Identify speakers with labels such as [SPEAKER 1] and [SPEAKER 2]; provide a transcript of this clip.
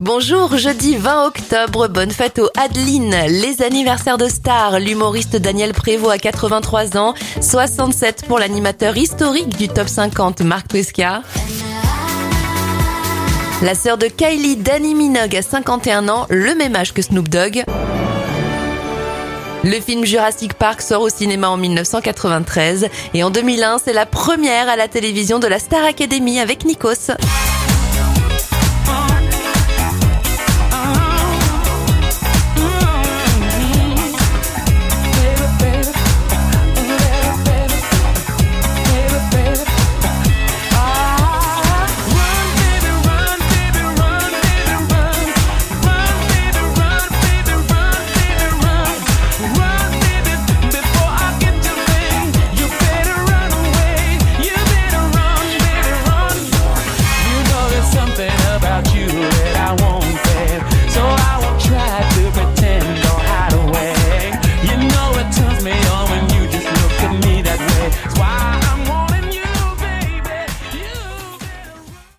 [SPEAKER 1] Bonjour, jeudi 20 octobre, bonne fête aux Adeline, les anniversaires de stars, l'humoriste Daniel Prévost à 83 ans, 67 pour l'animateur historique du top 50 Marc Pesca. La sœur de Kylie, Danny Minogue à 51 ans, le même âge que Snoop Dogg. Le film Jurassic Park sort au cinéma en 1993 et en 2001, c'est la première à la télévision de la Star Academy avec Nikos.